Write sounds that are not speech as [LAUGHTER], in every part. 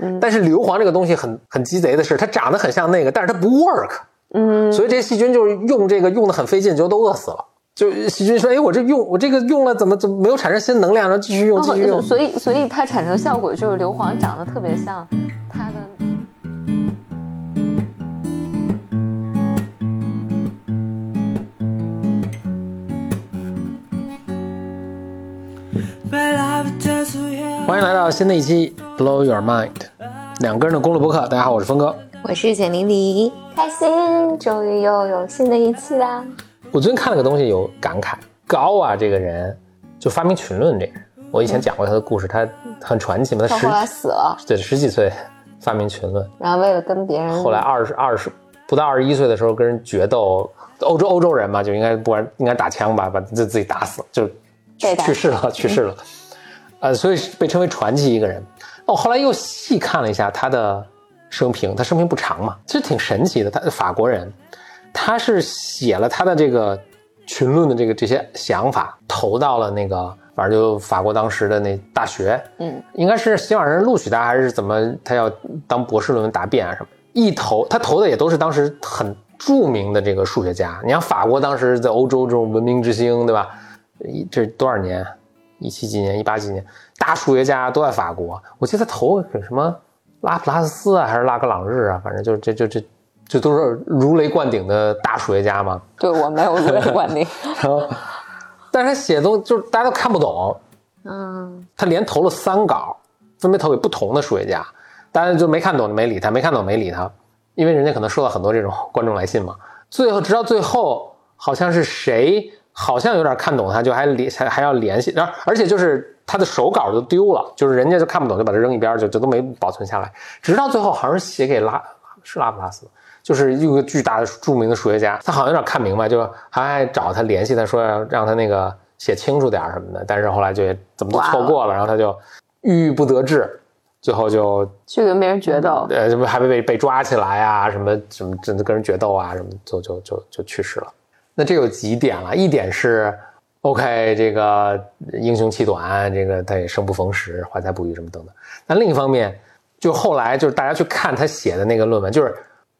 嗯但是硫磺这个东西很很鸡贼的是，它长得很像那个，但是它不 work。嗯，所以这些细菌就是用这个用的很费劲，就都饿死了。就细菌说：“哎，我这用我这个用了，怎么怎么没有产生新能量？然后继续用，继续用。哦，所以所以它产生效果就是硫磺长得特别像它的。欢迎来到新的一期 Blow Your Mind，两个人的公路博客。大家好，我是峰哥。我是简玲玲，开心，终于又有新的一期啦！我最近看了个东西，有感慨。高啊，这个人就发明群论这个人，我以前讲过他的故事，他很传奇嘛。后来死了，对十几岁发明群论，然后为了跟别人，后来二十二十不到二十一岁的时候跟人决斗，欧洲欧洲人嘛，就应该不然应该打枪吧，把自自己打死，就去世了，去世了。呃，所以被称为传奇一个人。我后来又细看了一下他的生平，他生平不长嘛，其实挺神奇的。他法国人，他是写了他的这个群论的这个这些想法，投到了那个反正就法国当时的那大学，嗯，应该是希望人录取他，还是怎么？他要当博士论文答辩啊什么？一投他投的也都是当时很著名的这个数学家。你像法国当时在欧洲这种文明之星，对吧？一这多少年？一七几年，一八几年，大数学家都在法国。我记得他投给什么拉普拉斯啊，还是拉格朗日啊，反正就这这这这都是如雷贯顶的大数学家嘛。对我没有如雷贯顶，[LAUGHS] 然后，但是他写的东就是大家都看不懂。嗯，他连投了三稿，分别投给不同的数学家，大家就没看懂就没理他，没看懂没理他，因为人家可能收到很多这种观众来信嘛。最后直到最后，好像是谁好像有点看懂他，就还联还还要联系，然后而且就是他的手稿就丢了，就是人家就看不懂就把它扔一边，就就都没保存下来。直到最后好像是写给拉是拉普拉斯，就是一个巨大的著名的数学家，他好像有点看明白，就还找他联系他说要让他那个写清楚点什么的，但是后来就怎么都错过了，然后他就郁郁不得志，最后就去跟别人决斗，呃什么还被被被抓起来啊，什么什么真的跟人决斗啊，什么就就就就去世了。那这有几点了，一点是 OK，这个英雄气短，这个他也生不逢时，怀才不遇什么等等。但另一方面，就后来就是大家去看他写的那个论文，就是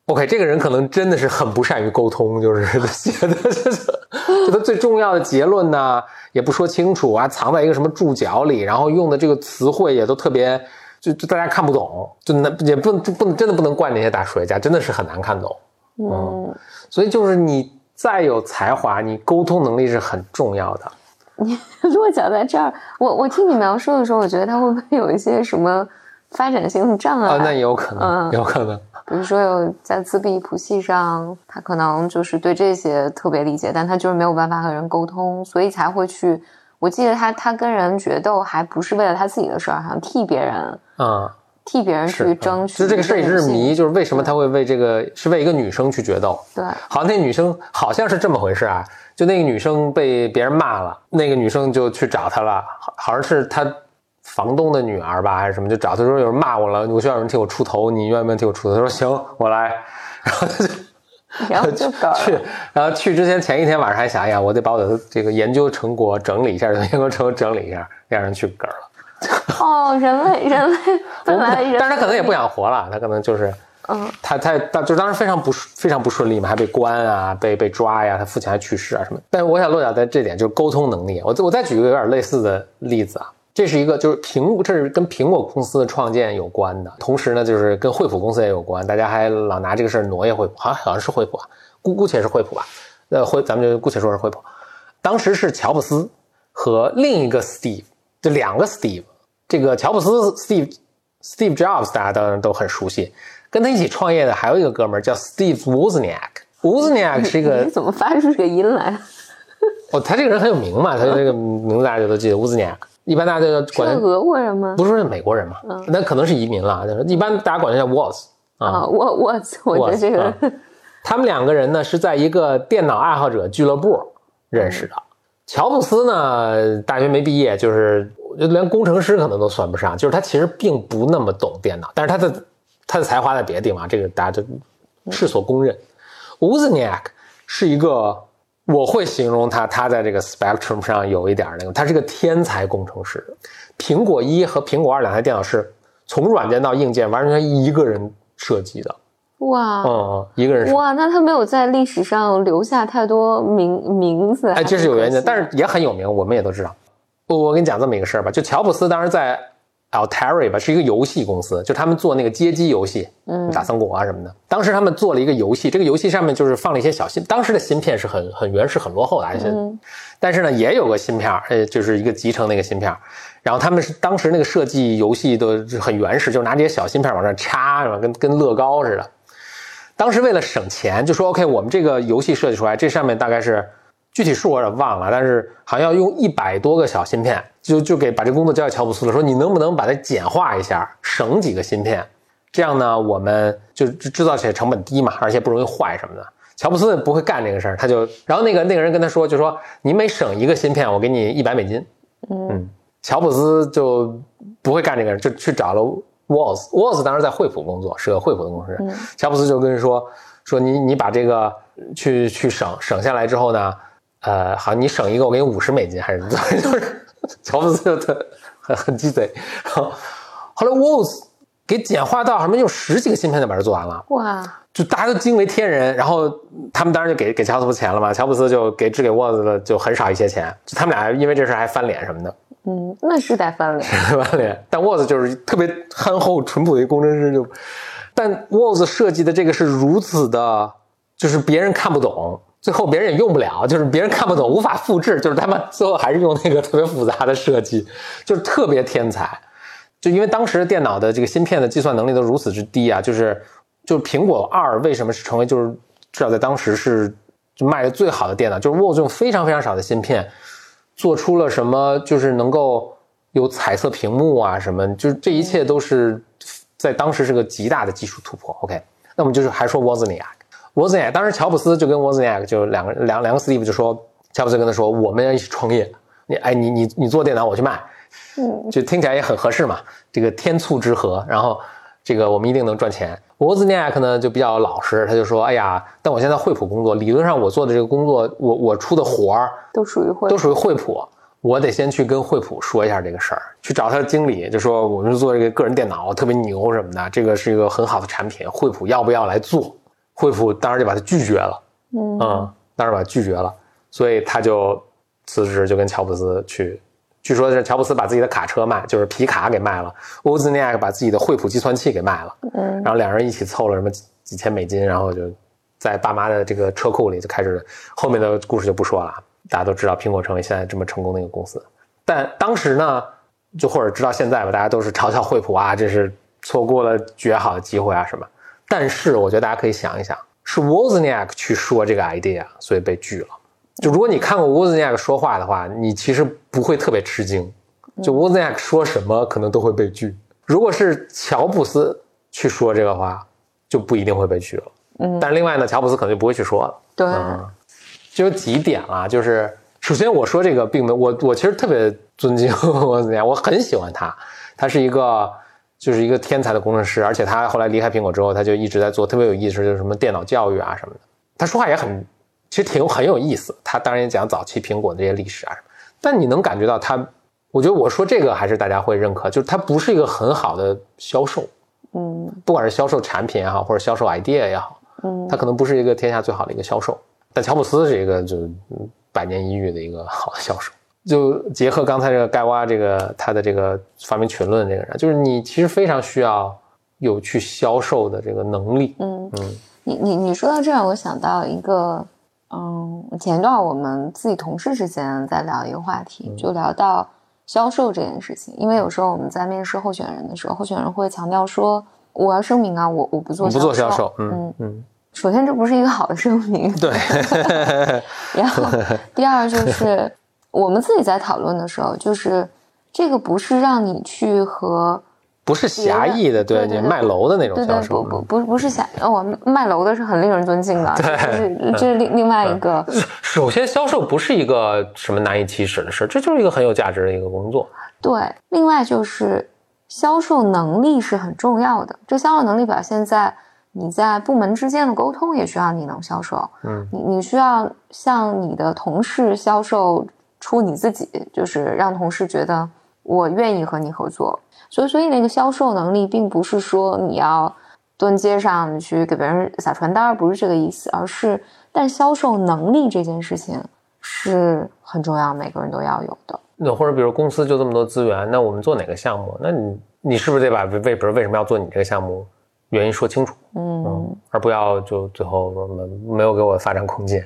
OK，这个人可能真的是很不善于沟通，就是他 [LAUGHS] 写的就是 [LAUGHS] 就他最重要的结论呢也不说清楚啊，藏在一个什么注脚里，然后用的这个词汇也都特别。就就大家看不懂，就那也不不能真的不能怪那些大数学家，真的是很难看懂。嗯，所以就是你再有才华，你沟通能力是很重要的。你落脚在这儿，我我听你描述的时候，我觉得他会不会有一些什么发展性的障碍？啊，那也有可能，嗯有可能。比如说有在自闭谱系上，他可能就是对这些特别理解，但他就是没有办法和人沟通，所以才会去。我记得他他跟人决斗，还不是为了他自己的事儿，好像替别人，嗯，替别人去争取。就这个事儿也是谜，就是为什么他会为这个是为一个女生去决斗？对，好，那女生好像是这么回事啊，就那个女生被别人骂了，那个女生就去找他了，好好像是他房东的女儿吧，还是什么，就找他说有人骂我了，我需要有人替我出头，你愿不愿意替我出头？他说行，我来，然后他就。然后就 [LAUGHS] 搞去，然后去之前前一天晚上还想，哎呀，我得把我的这个研究成果整理一下，研究成果整理一下，让人去嗝了。哦，人类人类 [LAUGHS] 本来人，但是他可能也不想活了，他可能就是，嗯，他他他就当时非常不非常不顺利嘛，还被关啊，被被抓呀，他父亲还去世啊什么。但是我想落脚在这点，就是沟通能力。我我再举一个有点类似的例子啊，这是一个就是苹这是跟苹果公司的创建有关的，同时呢就是跟惠普公司也有关，大家还老拿这个事儿挪揄惠普，好像好像是惠普啊，姑姑且是惠普吧，呃惠咱们就姑且说是惠普。当时是乔布斯和另一个 Steve，就两个 Steve。这个乔布斯 Steve Steve Jobs 大家当然都很熟悉，跟他一起创业的还有一个哥们儿叫 Steve Wozniak。Wozniak 是一个你怎么发出这个音来？哦，他这个人很有名嘛，他这个名字大家就都记得 Wozniak。一般大家都管他俄国人吗？不是美国人嘛，那可能是移民了。一般大家管他叫 Woz 啊。啊，我我我觉得这个啊他们两个人呢是在一个电脑爱好者俱乐部认识的。乔布斯呢，大学没毕业，就是我觉得连工程师可能都算不上，就是他其实并不那么懂电脑，但是他的他的才华在别的地方，这个大家就世所公认。Wozniak 是一个，我会形容他，他在这个 spectrum 上有一点那个，他是个天才工程师。苹果一和苹果二两台电脑是从软件到硬件完全一个人设计的。哇，嗯，一个人设。哇，那他没有在历史上留下太多名名字。哎，这是有原因的，但是也很有名，我们也都知道。我我跟你讲这么一个事儿吧，就乔布斯当时在。Altari 吧，是一个游戏公司，就他们做那个街机游戏，嗯，打三国啊什么的。当时他们做了一个游戏，这个游戏上面就是放了一些小芯，当时的芯片是很很原始、很落后的，而且，但是呢，也有个芯片，呃，就是一个集成那个芯片。然后他们是当时那个设计游戏都很原始，就拿这些小芯片往上插，是吧？跟跟乐高似的。当时为了省钱，就说 OK，我们这个游戏设计出来，这上面大概是。具体数我有点忘了，但是好像要用一百多个小芯片，就就给把这工作交给乔布斯了，说你能不能把它简化一下，省几个芯片，这样呢，我们就制造起来成本低嘛，而且不容易坏什么的。乔布斯不会干这个事儿，他就然后那个那个人跟他说，就说你每省一个芯片，我给你一百美金。嗯，乔布斯就不会干这个，就去找了 Walls，Walls 当时在惠普工作，是个惠普的公司。乔布斯就跟人说说你你把这个去去省省下来之后呢。呃，好，你省一个，我给你五十美金，还是就是乔布斯就特很很鸡贼。然后后来 Walls 给简化到什么，用十几个芯片就把这做完了。哇！就大家都惊为天人。然后他们当然就给给乔布斯钱了嘛，乔布斯就给只给 Walls 的就很少一些钱。就他们俩因为这事还翻脸什么的。嗯，那是得翻脸，[LAUGHS] 翻脸。但 Walls 就是特别憨厚淳朴的一个工程师，就但 Walls 设计的这个是如此的，就是别人看不懂。最后别人也用不了，就是别人看不懂，无法复制，就是他们最后还是用那个特别复杂的设计，就是特别天才。就因为当时电脑的这个芯片的计算能力都如此之低啊，就是就是苹果二为什么是成为就是至少在当时是就卖的最好的电脑，就是 Word 用非常非常少的芯片做出了什么，就是能够有彩色屏幕啊什么，就是这一切都是在当时是个极大的技术突破。OK，那我们就是还说 Wozniak。沃兹尼亚当时乔布斯就跟沃兹尼亚就两个两两个 Steve 就说，乔布斯跟他说，我们要一起创业，你哎你你你做电脑我去卖，嗯，[LAUGHS] 就听起来也很合适嘛，这个天促之合，然后这个我们一定能赚钱。沃兹尼亚呢就比较老实，他就说，哎呀，但我现在惠普工作，理论上我做的这个工作，我我出的活儿都属于惠都属于惠普，我得先去跟惠普说一下这个事儿，去找他的经理，就说我们是做这个个人电脑，特别牛什么的，这个是一个很好的产品，惠普要不要来做？惠普当时就把他拒绝了，嗯，当时把他拒绝了，所以他就辞职，就跟乔布斯去。据说是乔布斯把自己的卡车卖，就是皮卡给卖了，沃兹尼亚克把自己的惠普计算器给卖了，嗯，然后两人一起凑了什么几千美金，然后就在爸妈的这个车库里就开始，后面的故事就不说了。大家都知道苹果成为现在这么成功的一个公司，但当时呢，就或者直到现在吧，大家都是嘲笑惠普啊，这是错过了绝好的机会啊什么。但是我觉得大家可以想一想，是 Wozniak 去说这个 idea，所以被拒了。就如果你看过 Wozniak 说话的话，你其实不会特别吃惊。就 Wozniak 说什么可能都会被拒。如果是乔布斯去说这个话，就不一定会被拒了。嗯。但另外呢，乔布斯可能就不会去说了。对。就有几点啊，就是首先我说这个并没我我其实特别尊敬 [LAUGHS] Wozniak，我很喜欢他，他是一个。就是一个天才的工程师，而且他后来离开苹果之后，他就一直在做特别有意思，就是什么电脑教育啊什么的。他说话也很，其实挺很有意思。他当然也讲早期苹果的这些历史啊什么。但你能感觉到他，我觉得我说这个还是大家会认可，就是他不是一个很好的销售，嗯，不管是销售产品也好，或者销售 idea 也好，嗯，他可能不是一个天下最好的一个销售。但乔布斯是一个就百年一遇的一个好的销售。就结合刚才这个盖瓦这个他的这个发明群论这个人，就是你其实非常需要有去销售的这个能力。嗯嗯，你你你说到这儿，我想到一个，嗯，前一段我们自己同事之间在聊一个话题，就聊到销售这件事情。因为有时候我们在面试候选人的时候，候选人会强调说：“我要声明啊，我我不做不做销售。”嗯嗯，首先这不是一个好的声明。对。[LAUGHS] 然后第二就是。我们自己在讨论的时候，就是这个不是让你去和不是狭义的，对你卖楼的那种销售，不不不不是狭哦，卖楼的是很令人尊敬的，对，这是另另外一个。首先，销售不是一个什么难以启齿的事，这就是一个很有价值的一个工作。对，另外就是销售能力是很重要的，这销售能力表现在你在部门之间的沟通，也需要你能销售。嗯，你你需要向你的同事销售。出你自己，就是让同事觉得我愿意和你合作。所以，所以那个销售能力，并不是说你要蹲街上去给别人撒传单，不是这个意思，而是，但销售能力这件事情是很重要，每个人都要有的。那或者比如公司就这么多资源，那我们做哪个项目？那你你是不是得把为为比如为什么要做你这个项目原因说清楚？嗯，而不要就最后没有给我发展空间。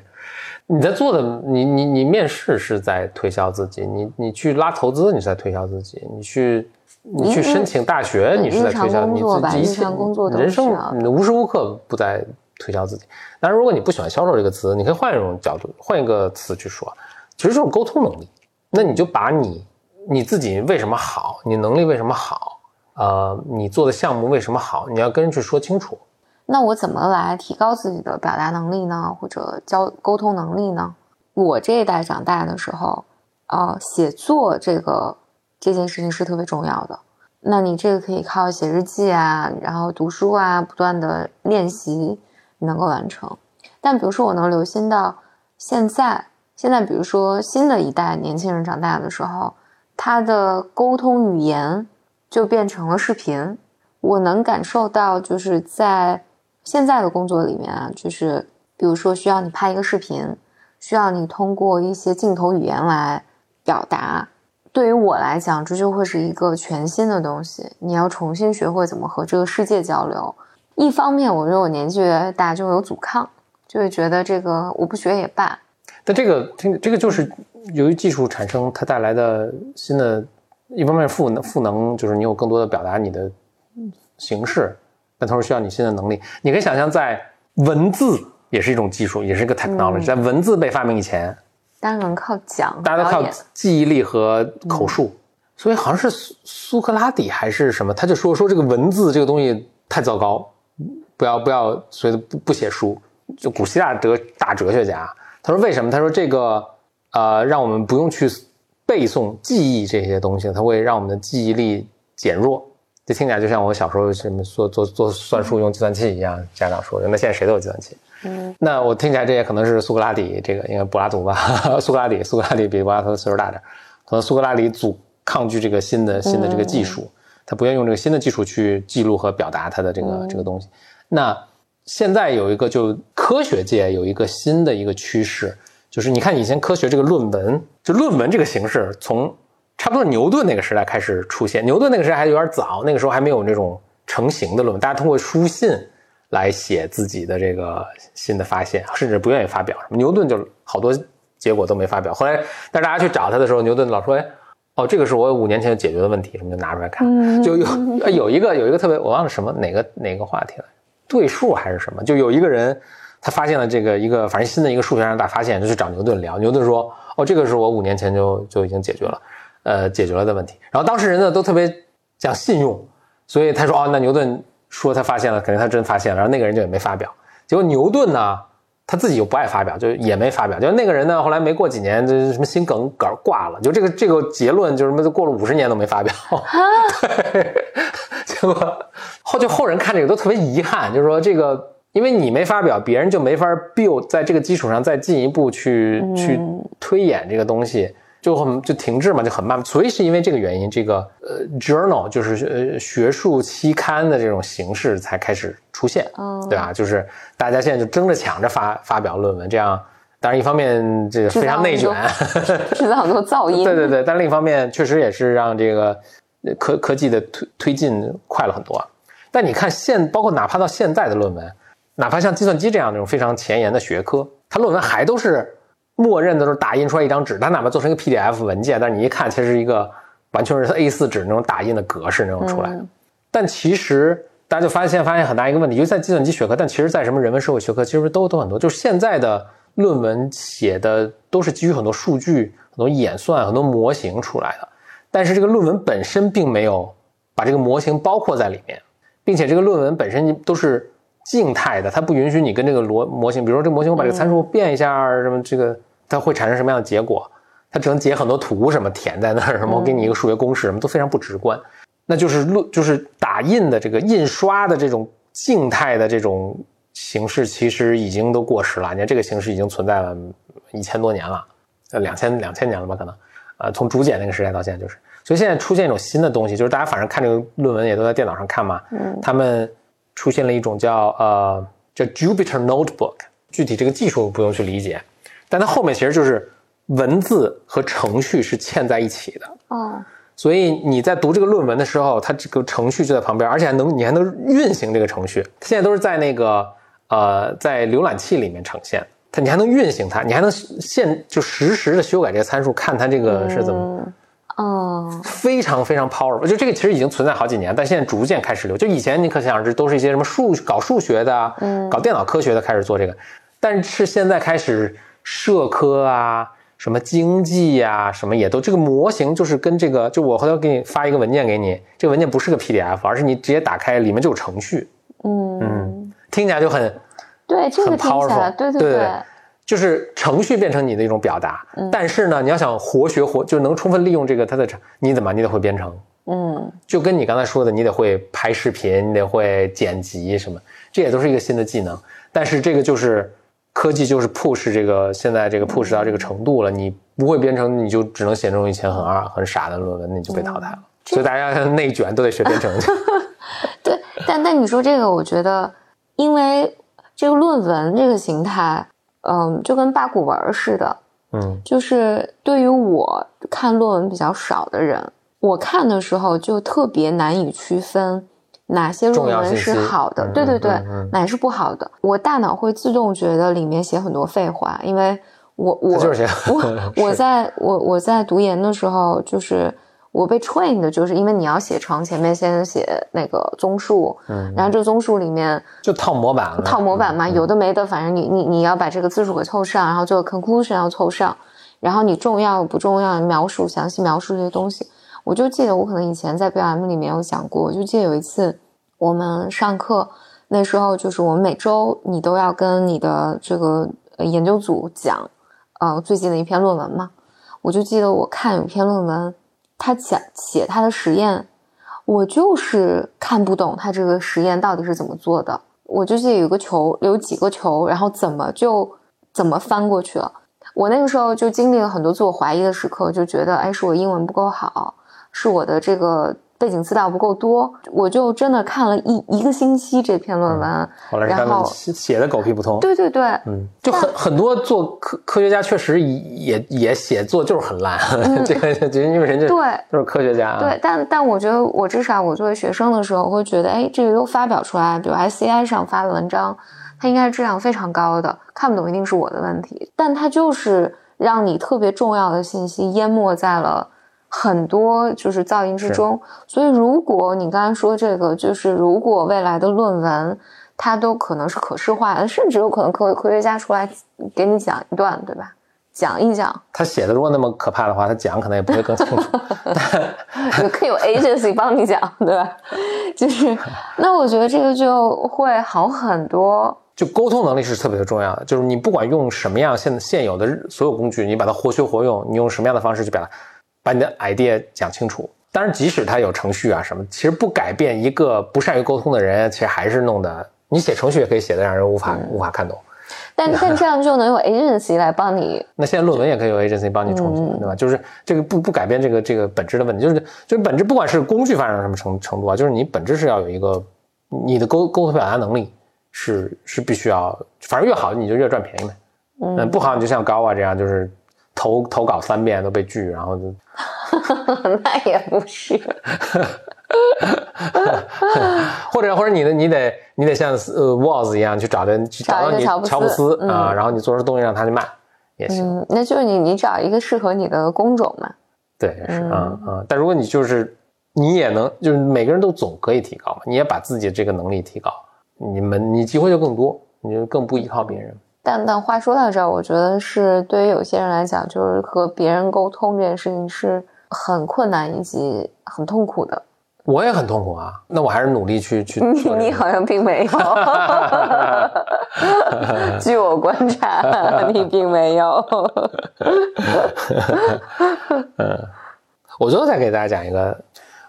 你在做的，你你你面试是在推销自己，你你去拉投资，你是在推销自己，你去你去申请大学，你是在推销你自己，一切工作人生你无时无刻不在推销自己。但是如果你不喜欢销售这个词，你可以换一种角度，换一个词去说，其实这种沟通能力。那你就把你你自己为什么好，你能力为什么好，呃，你做的项目为什么好，你要跟人去说清楚。那我怎么来提高自己的表达能力呢？或者交沟通能力呢？我这一代长大的时候，呃，写作这个这件事情是特别重要的。那你这个可以靠写日记啊，然后读书啊，不断的练习能够完成。但比如说，我能留心到现在。现在，比如说新的一代年轻人长大的时候，他的沟通语言就变成了视频。我能感受到，就是在现在的工作里面啊，就是比如说需要你拍一个视频，需要你通过一些镜头语言来表达。对于我来讲，这就会是一个全新的东西。你要重新学会怎么和这个世界交流。一方面，我觉得我年纪越大就有阻抗，就会觉得这个我不学也罢。但这个这这个就是由于技术产生它带来的新的，一方面赋能赋能，就是你有更多的表达你的形式，但同时需要你新的能力。你可以想象，在文字也是一种技术，也是一个 technology。在文字被发明以前，大家能靠讲，大家都靠记忆力和口述。所以好像是苏苏格拉底还是什么，他就说说这个文字这个东西太糟糕，不要不要，所以不不写书。就古希腊哲大哲学家。他说：“为什么？他说这个，呃，让我们不用去背诵、记忆这些东西，它会让我们的记忆力减弱。这听起来就像我小时候什么做做做算术用计算器一样。家长说的，那现在谁都有计算器。嗯，那我听起来这也可能是苏格拉底这个，应该柏拉图吧？[LAUGHS] 苏格拉底，苏格拉底比柏拉图岁数大点，可能苏格拉底阻抗拒这个新的新的这个技术，他不愿意用这个新的技术去记录和表达他的这个这个东西。那。”现在有一个，就科学界有一个新的一个趋势，就是你看以前科学这个论文，就论文这个形式，从差不多牛顿那个时代开始出现。牛顿那个时代还有点早，那个时候还没有那种成型的论文，大家通过书信来写自己的这个新的发现，甚至不愿意发表。牛顿就好多结果都没发表。后来，但是大家去找他的时候，牛顿老说：“哎，哦，这个是我五年前解决的问题，什么就拿出来看。”就有有一个有一个特别，我忘了什么哪个哪个话题了。对数还是什么？就有一个人，他发现了这个一个反正新的一个数学上大发现，就去找牛顿聊。牛顿说：“哦，这个是我五年前就就已经解决了，呃，解决了的问题。”然后当事人呢都特别讲信用，所以他说：“哦，那牛顿说他发现了，肯定他真发现了。”然后那个人就也没发表。结果牛顿呢，他自己又不爱发表，就也没发表。就那个人呢，后来没过几年，就什么心梗梗挂了。就这个这个结论，就什么都过了五十年都没发表。对，结果。后就后人看这个都特别遗憾，就是说这个，因为你没发表，别人就没法 build 在这个基础上再进一步去去推演这个东西，就很就停滞嘛，就很慢。所以是因为这个原因，这个呃 journal 就是呃学术期刊的这种形式才开始出现，对吧？就是大家现在就争着抢着发发表论文，这样当然一方面这个非常内卷，制造很多噪音。[LAUGHS] 对对对，但另一方面确实也是让这个科科技的推推进快了很多。但你看现，包括哪怕到现在的论文，哪怕像计算机这样那种非常前沿的学科，它论文还都是默认的都是打印出来一张纸，它哪怕做成一个 PDF 文件，但是你一看，其实是一个完全是 A4 纸那种打印的格式那种出来的。但其实大家就发现发现很大一个问题，尤其在计算机学科，但其实在什么人文社会学科，其实都都很多，就是现在的论文写的都是基于很多数据、很多演算、很多模型出来的，但是这个论文本身并没有把这个模型包括在里面。并且这个论文本身都是静态的，它不允许你跟这个模模型，比如说这个模型我把这个参数变一下，什么这个它会产生什么样的结果？它只能截很多图什么填在那儿，什么我给你一个数学公式，什么都非常不直观。那就是论就是打印的这个印刷的这种静态的这种形式，其实已经都过时了。你看这个形式已经存在了一千多年了，呃两千两千年了吧？可能，啊从竹简那个时代到现在就是。所以现在出现一种新的东西，就是大家反正看这个论文也都在电脑上看嘛，嗯，他们出现了一种叫呃叫 Jupyter Notebook，具体这个技术不用去理解，但它后面其实就是文字和程序是嵌在一起的哦，所以你在读这个论文的时候，它这个程序就在旁边，而且还能你还能运行这个程序。现在都是在那个呃在浏览器里面呈现，它你还能运行它，你还能现就实时的修改这个参数，看它这个是怎么。哦，非常非常 powerful，就这个其实已经存在好几年，但现在逐渐开始流。就以前你可想而知，都是一些什么数搞数学的，嗯，搞电脑科学的开始做这个，但是现在开始社科啊，什么经济呀，什么也都这个模型就是跟这个，就我回头给你发一个文件给你，这个文件不是个 PDF，而是你直接打开里面就有程序，嗯嗯，听起来就很对，这个听起来对对对。就是程序变成你的一种表达，但是呢，你要想活学活，就能充分利用这个它的，你怎么你得会编程，嗯，就跟你刚才说的，你得会拍视频，你得会剪辑什么，这也都是一个新的技能。但是这个就是科技，就是 push 这个现在这个 push 到这个程度了，你不会编程，你就只能写这种以前很二很傻的论文，那你就被淘汰了。所以大家内卷都得学编程去。[LAUGHS] [LAUGHS] 对，但但你说这个，我觉得，因为这个论文这个形态。嗯，就跟八股文似的，嗯，就是对于我看论文比较少的人，我看的时候就特别难以区分哪些论文是好的，对对对，哪是不好的。我大脑会自动觉得里面写很多废话，因为我我我 [LAUGHS] 我在我我在读研的时候就是。我被 train 的就是因为你要写成前面先写那个综述，嗯，然后这个综述里面就套模板了，套模板嘛，有的没的，反正你你你要把这个字数给凑上，然后最后 conclusion 要凑上，然后你重要不重要描述详细描述这些东西。我就记得我可能以前在 B M 里面有讲过，我就记得有一次我们上课那时候就是我们每周你都要跟你的这个研究组讲，呃，最近的一篇论文嘛，我就记得我看有篇论文。他讲写他的实验，我就是看不懂他这个实验到底是怎么做的。我就记得有个球，有几个球，然后怎么就怎么翻过去了。我那个时候就经历了很多自我怀疑的时刻，就觉得，哎，是我英文不够好，是我的这个。背景资料不够多，我就真的看了一一个星期这篇论文，然后写的狗屁不通。对对对，嗯，就很很多做科科学家确实也也写作就是很烂，这个就因为人家对都是科学家。对，但但我觉得我至少我作为学生的时候，我会觉得，哎，这个都发表出来，比如 SCI 上发的文章，它应该是质量非常高的，看不懂一定是我的问题。但它就是让你特别重要的信息淹没在了。很多就是噪音之中，所以如果你刚才说这个，就是如果未来的论文它都可能是可视化的，甚至有可能科科学家出来给你讲一段，对吧？讲一讲。他写的如果那么可怕的话，他讲可能也不会更清楚。[LAUGHS] 可以有 agency 帮你讲，对吧？[LAUGHS] 就是，那我觉得这个就会好很多。就沟通能力是特别的重要的，就是你不管用什么样现现有的所有工具，你把它活学活用，你用什么样的方式去表达。把你的 idea 讲清楚，当然，即使他有程序啊什么，其实不改变一个不善于沟通的人，其实还是弄得你写程序也可以写的让人无法无法看懂。但 [LAUGHS] 但这样就能有 agency 来帮你。那现在论文也可以有 agency 帮你重写，对吧？就是这个不不改变这个这个本质的问题，就是就是本质，不管是工具发展到什么程程度啊，就是你本质是要有一个你的沟沟通表达能力是是必须要，反正越好你就越赚便宜呗。嗯，不好你就像高啊这样，就是投投稿三遍都被拒，然后就。[LAUGHS] 那也不是，[LAUGHS] 或者或者你的你得你得像呃 Woz 一样去找的找到你乔布斯啊，然后你做出东西让他去卖也行。那就是你你找一个适合你的工种嘛。对，是啊啊。但如果你就是你也能就是每个人都总可以提高嘛，你也把自己这个能力提高，你们你机会就更多，你就更不依靠别人。但但话说到这儿，我觉得是对于有些人来讲，就是和别人沟通这件事情是很困难以及很痛苦的。我也很痛苦啊，那我还是努力去去。[LAUGHS] 你你好像并没有。[LAUGHS] 据我观察，你并没有。[LAUGHS] 嗯，我最后再给大家讲一个，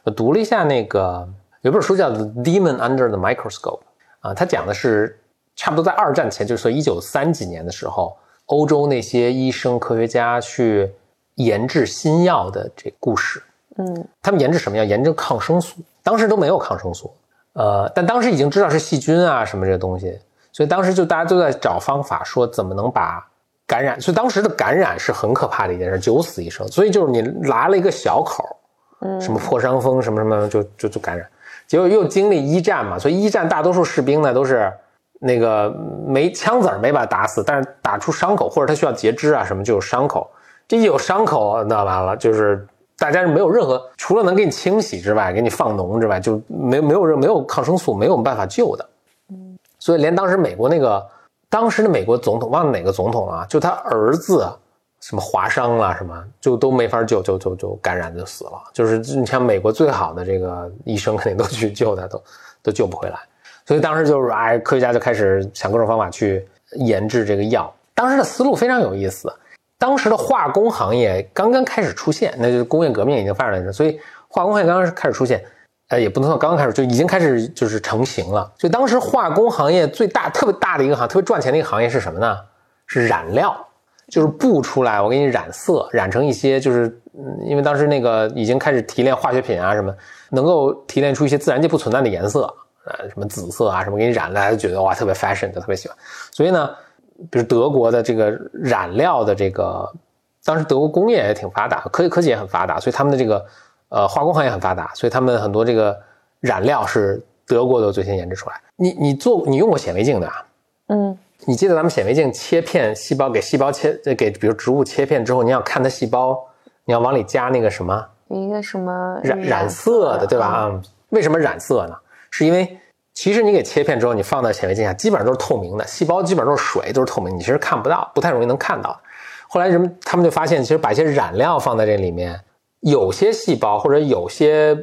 我读了一下那个有本书叫《The Demon Under the Microscope》啊，它讲的是。差不多在二战前，就是说一九三几年的时候，欧洲那些医生科学家去研制新药的这故事。嗯，他们研制什么药？研制抗生素。当时都没有抗生素，呃，但当时已经知道是细菌啊什么这些东西，所以当时就大家都在找方法，说怎么能把感染。所以当时的感染是很可怕的一件事，九死一生。所以就是你拉了一个小口，嗯，什么破伤风什么什么，就就就感染。结果又经历一战嘛，所以一战大多数士兵呢都是那个没枪子儿没把他打死，但是打出伤口或者他需要截肢啊什么就有伤口。这一有伤口，那完了就是。大家是没有任何除了能给你清洗之外，给你放脓之外，就没没有任没有抗生素，没有办法救的。嗯，所以连当时美国那个当时的美国总统忘了哪个总统了，就他儿子什么划伤了什么，就都没法救，就就就感染就死了。就是你像美国最好的这个医生肯定都去救他，都都救不回来。所以当时就是哎，科学家就开始想各种方法去研制这个药。当时的思路非常有意思。当时的化工行业刚刚开始出现，那就是工业革命已经发生了，所以化工行业刚刚开始出现，呃，也不能说刚刚开始，就已经开始就是成型了。所以当时化工行业最大、特别大的一个行、特别赚钱的一个行业是什么呢？是染料，就是布出来，我给你染色，染成一些就是，因为当时那个已经开始提炼化学品啊什么，能够提炼出一些自然界不存在的颜色，呃，什么紫色啊什么，给你染了，就觉得哇特别 fashion，就特别喜欢。所以呢。比如德国的这个染料的这个，当时德国工业也挺发达，科科技也很发达，所以他们的这个呃化工行业很发达，所以他们很多这个染料是德国的最先研制出来。你你做你用过显微镜的啊？嗯，你记得咱们显微镜切片细胞，给细胞切给比如植物切片之后，你要看它细胞，你要往里加那个什么？一个什么染染色的对吧？啊，为什么染色呢？是因为。其实你给切片之后，你放到显微镜下，基本上都是透明的，细胞基本上都是水，都是透明，你其实看不到，不太容易能看到。后来人们他们就发现，其实把一些染料放在这里面，有些细胞或者有些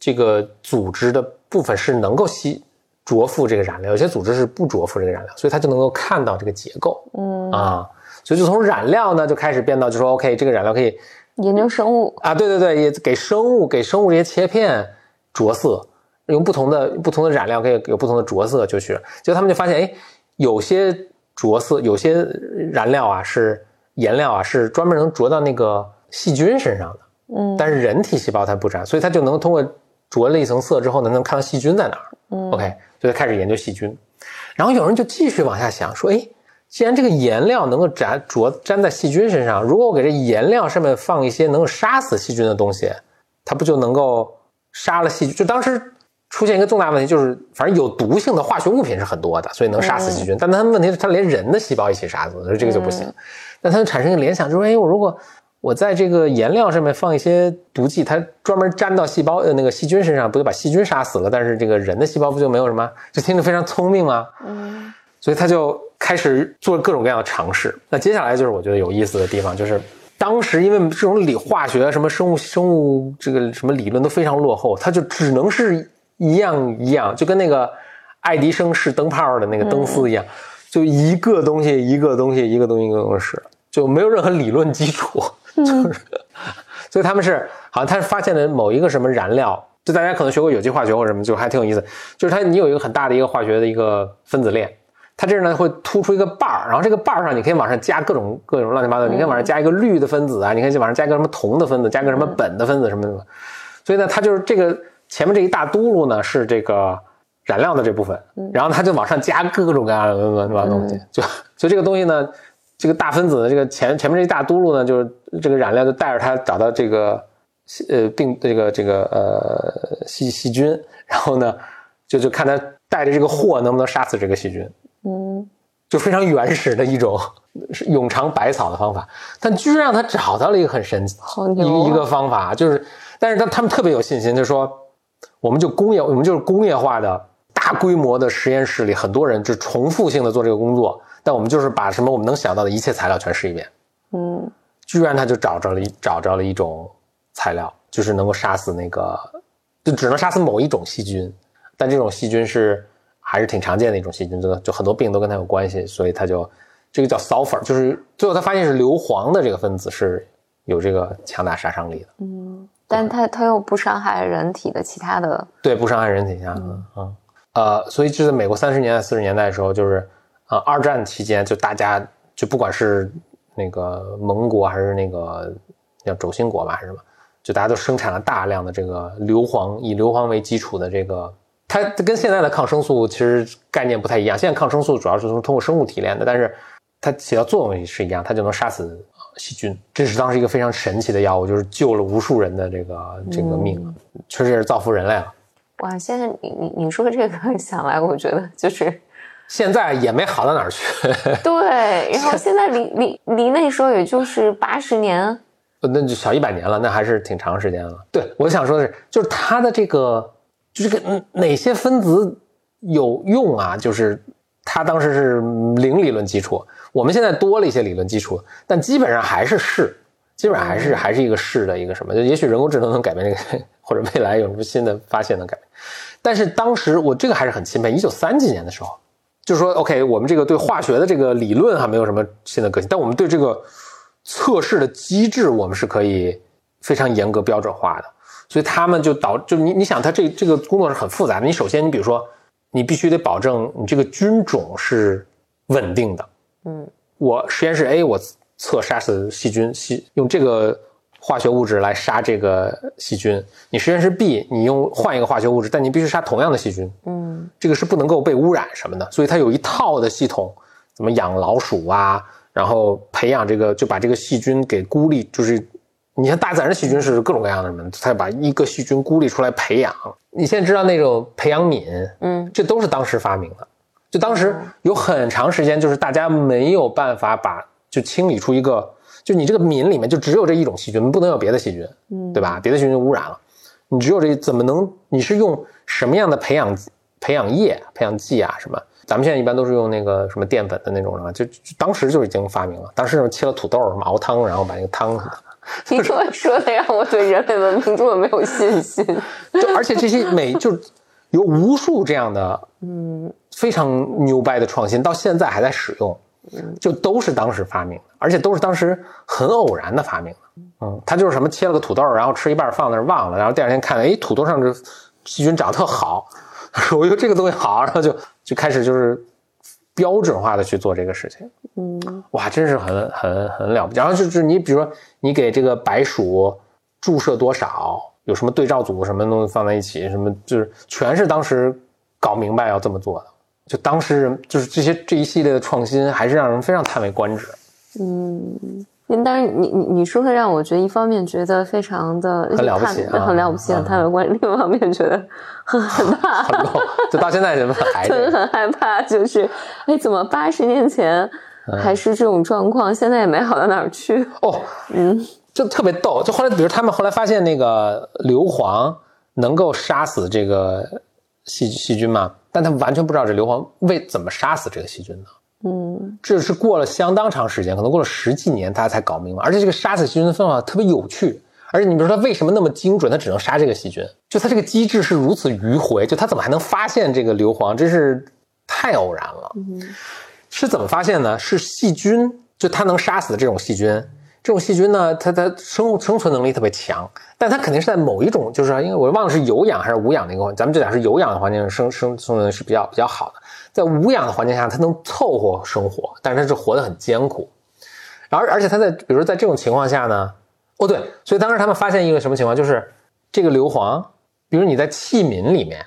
这个组织的部分是能够吸着附这个染料，有些组织是不着附这个染料，所以它就能够看到这个结构。嗯啊，所以就从染料呢就开始变到，就说 OK，这个染料可以研究生物啊，对对对，也给生物给生物这些切片着色。用不同的不同的染料可以有不同的着色，就去，结果他们就发现，哎，有些着色，有些染料啊是颜料啊是专门能着到那个细菌身上的，嗯，但是人体细胞它不沾，所以它就能通过着了一层色之后呢，能看到细菌在哪儿，嗯，OK，所以开始研究细菌，然后有人就继续往下想，说，哎，既然这个颜料能够沾着粘在细菌身上，如果我给这颜料上面放一些能够杀死细菌的东西，它不就能够杀了细菌？就当时。出现一个重大问题，就是反正有毒性的化学物品是很多的，所以能杀死细菌。但它问题是，它连人的细胞一起杀死，所以这个就不行。那它就产生一个联想，就是哎，我如果我在这个颜料上面放一些毒剂，它专门粘到细胞呃那个细菌身上，不就把细菌杀死了？但是这个人的细胞不就没有什么？就听着非常聪明吗？嗯。所以他就开始做各种各样的尝试。那接下来就是我觉得有意思的地方，就是当时因为这种理化学什么生物生物这个什么理论都非常落后，它就只能是。一样一样，就跟那个爱迪生式灯泡的那个灯丝一样，就一个东西一个东西一个东西一个东西，就没有任何理论基础，[LAUGHS] 就是，所以他们是好像他是发现了某一个什么燃料，就大家可能学过有机化学或者什么，就还挺有意思，就是它你有一个很大的一个化学的一个分子链，它这儿呢会突出一个瓣儿，然后这个瓣儿上你可以往上加各种各种乱七八糟，你可以往上加一个氯的分子啊，你可以往上加一个什么铜的分子，加个什么苯的分子什么什么，所以呢，它就是这个。前面这一大嘟噜呢是这个染料的这部分，然后它就往上加各种各样的乱七八糟东西，就就这个东西呢，这个大分子的这个前前面这一大嘟噜呢，就是这个染料就带着它找到这个呃病这个这个呃细细菌，然后呢就就看它带着这个货能不能杀死这个细菌，嗯，就非常原始的一种永尝百草的方法，但居然让他找到了一个很神奇一个一个方法，就是但是他他们特别有信心，就说。我们就工业，我们就是工业化的大规模的实验室里，很多人就重复性的做这个工作。但我们就是把什么我们能想到的一切材料全试一遍。嗯，居然他就找着了一找着了一种材料，就是能够杀死那个，就只能杀死某一种细菌。但这种细菌是还是挺常见的一种细菌，真的就很多病都跟它有关系。所以他就这个叫 sulfur，就是最后他发现是硫磺的这个分子是有这个强大杀伤力的。嗯。但它它又不伤害人体的其他的，对，不伤害人体，嗯嗯，呃，所以就在美国三十年代、四十年代的时候，就是呃，二战期间，就大家就不管是那个盟国还是那个叫轴心国吧，还是什么，就大家都生产了大量的这个硫磺，以硫磺为基础的这个，它跟现在的抗生素其实概念不太一样。现在抗生素主要是从通过生物提炼的，但是它起到作用是一样，它就能杀死细菌。这是当时一个非常神奇的药物，就是救了无数人的这个这个命，确实也是造福人类了。哇，现在你你你说这个 [LAUGHS] 想来，我觉得就是 [LAUGHS] 现在也没好到哪儿去。[LAUGHS] 对，然后现在离离离那时候也就是八十年。那就小一百年了，那还是挺长时间了。对，我想说的是，就是它的这个，就是个哪些分子有用啊？就是它当时是零理论基础，我们现在多了一些理论基础，但基本上还是是，基本上还是还是一个是的一个什么？就也许人工智能能改变这个，或者未来有什么新的发现能改变。但是当时我这个还是很钦佩，一九三几年的时候，就是说，OK，我们这个对化学的这个理论还没有什么新的革新，但我们对这个。测试的机制我们是可以非常严格标准化的，所以他们就导就你你想，他这这个工作是很复杂的。你首先你比如说，你必须得保证你这个菌种是稳定的。嗯，我实验室 A 我测杀死细菌，细用这个化学物质来杀这个细菌。你实验室 B 你用换一个化学物质，但你必须杀同样的细菌。嗯，这个是不能够被污染什么的，所以它有一套的系统，怎么养老鼠啊？然后培养这个，就把这个细菌给孤立，就是你像大自然的细菌是各种各样的什么，他把一个细菌孤立出来培养。你现在知道那种培养皿，嗯，这都是当时发明的。就当时有很长时间，就是大家没有办法把就清理出一个，就你这个皿里面就只有这一种细菌，不能有别的细菌，嗯，对吧？别的细菌污染了，你只有这，怎么能？你是用什么样的培养培养液、培养剂啊？什么？咱们现在一般都是用那个什么淀粉的那种啊，就当时就已经发明了。当时切了土豆什么熬汤，然后把那个汤。[LAUGHS] 你这么说的让我对人类文明这么没有信心。[LAUGHS] 就而且这些每就有无数这样的嗯非常牛掰的创新，到现在还在使用，就都是当时发明的，而且都是当时很偶然的发明的。嗯，他就是什么切了个土豆，然后吃一半放那儿忘了，然后第二天看，哎，土豆上这细菌长得特好。[LAUGHS] 我觉得这个东西好，然后就就开始就是标准化的去做这个事情。嗯，哇，真是很很很了不起。然后就是你比如说你给这个白鼠注射多少，有什么对照组什么东西放在一起，什么就是全是当时搞明白要这么做的。就当时就是这些这一系列的创新，还是让人非常叹为观止。嗯。您当然，你你你说的让我觉得一方面觉得非常的很了不起，很了不起，叹为观止；另一方面觉得很 [LAUGHS] 很怕，就到现在人们还 [LAUGHS] 很很害怕，就是哎，怎么八十年前还是这种状况，现在也没好到哪儿去哦。嗯，就特别逗。就后来，比如他们后来发现那个硫磺能够杀死这个细细菌嘛，但他们完全不知道这硫磺为怎么杀死这个细菌的。嗯，这是过了相当长时间，可能过了十几年，大家才搞明白。而且这个杀死细菌的方法特别有趣，而且你比如说它为什么那么精准，它只能杀这个细菌，就它这个机制是如此迂回，就它怎么还能发现这个硫磺，真是太偶然了。是怎么发现呢？是细菌，就它能杀死的这种细菌，这种细菌呢，它它生生存能力特别强，但它肯定是在某一种，就是因为我忘了是有氧还是无氧的一个，咱们这俩是有氧的环境生生存是比较比较好的。在无氧的环境下，它能凑合生活，但是它是活得很艰苦。然后，而且它在，比如说在这种情况下呢，哦对，所以当时他们发现一个什么情况，就是这个硫磺，比如你在器皿里面，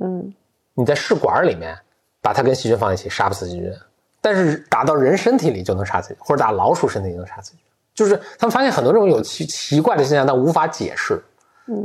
嗯，你在试管里面把它跟细菌放一起，杀不死细菌，但是打到人身体里就能杀死细菌，或者打老鼠身体就能杀死细菌。就是他们发现很多这种有奇奇怪的现象，但无法解释，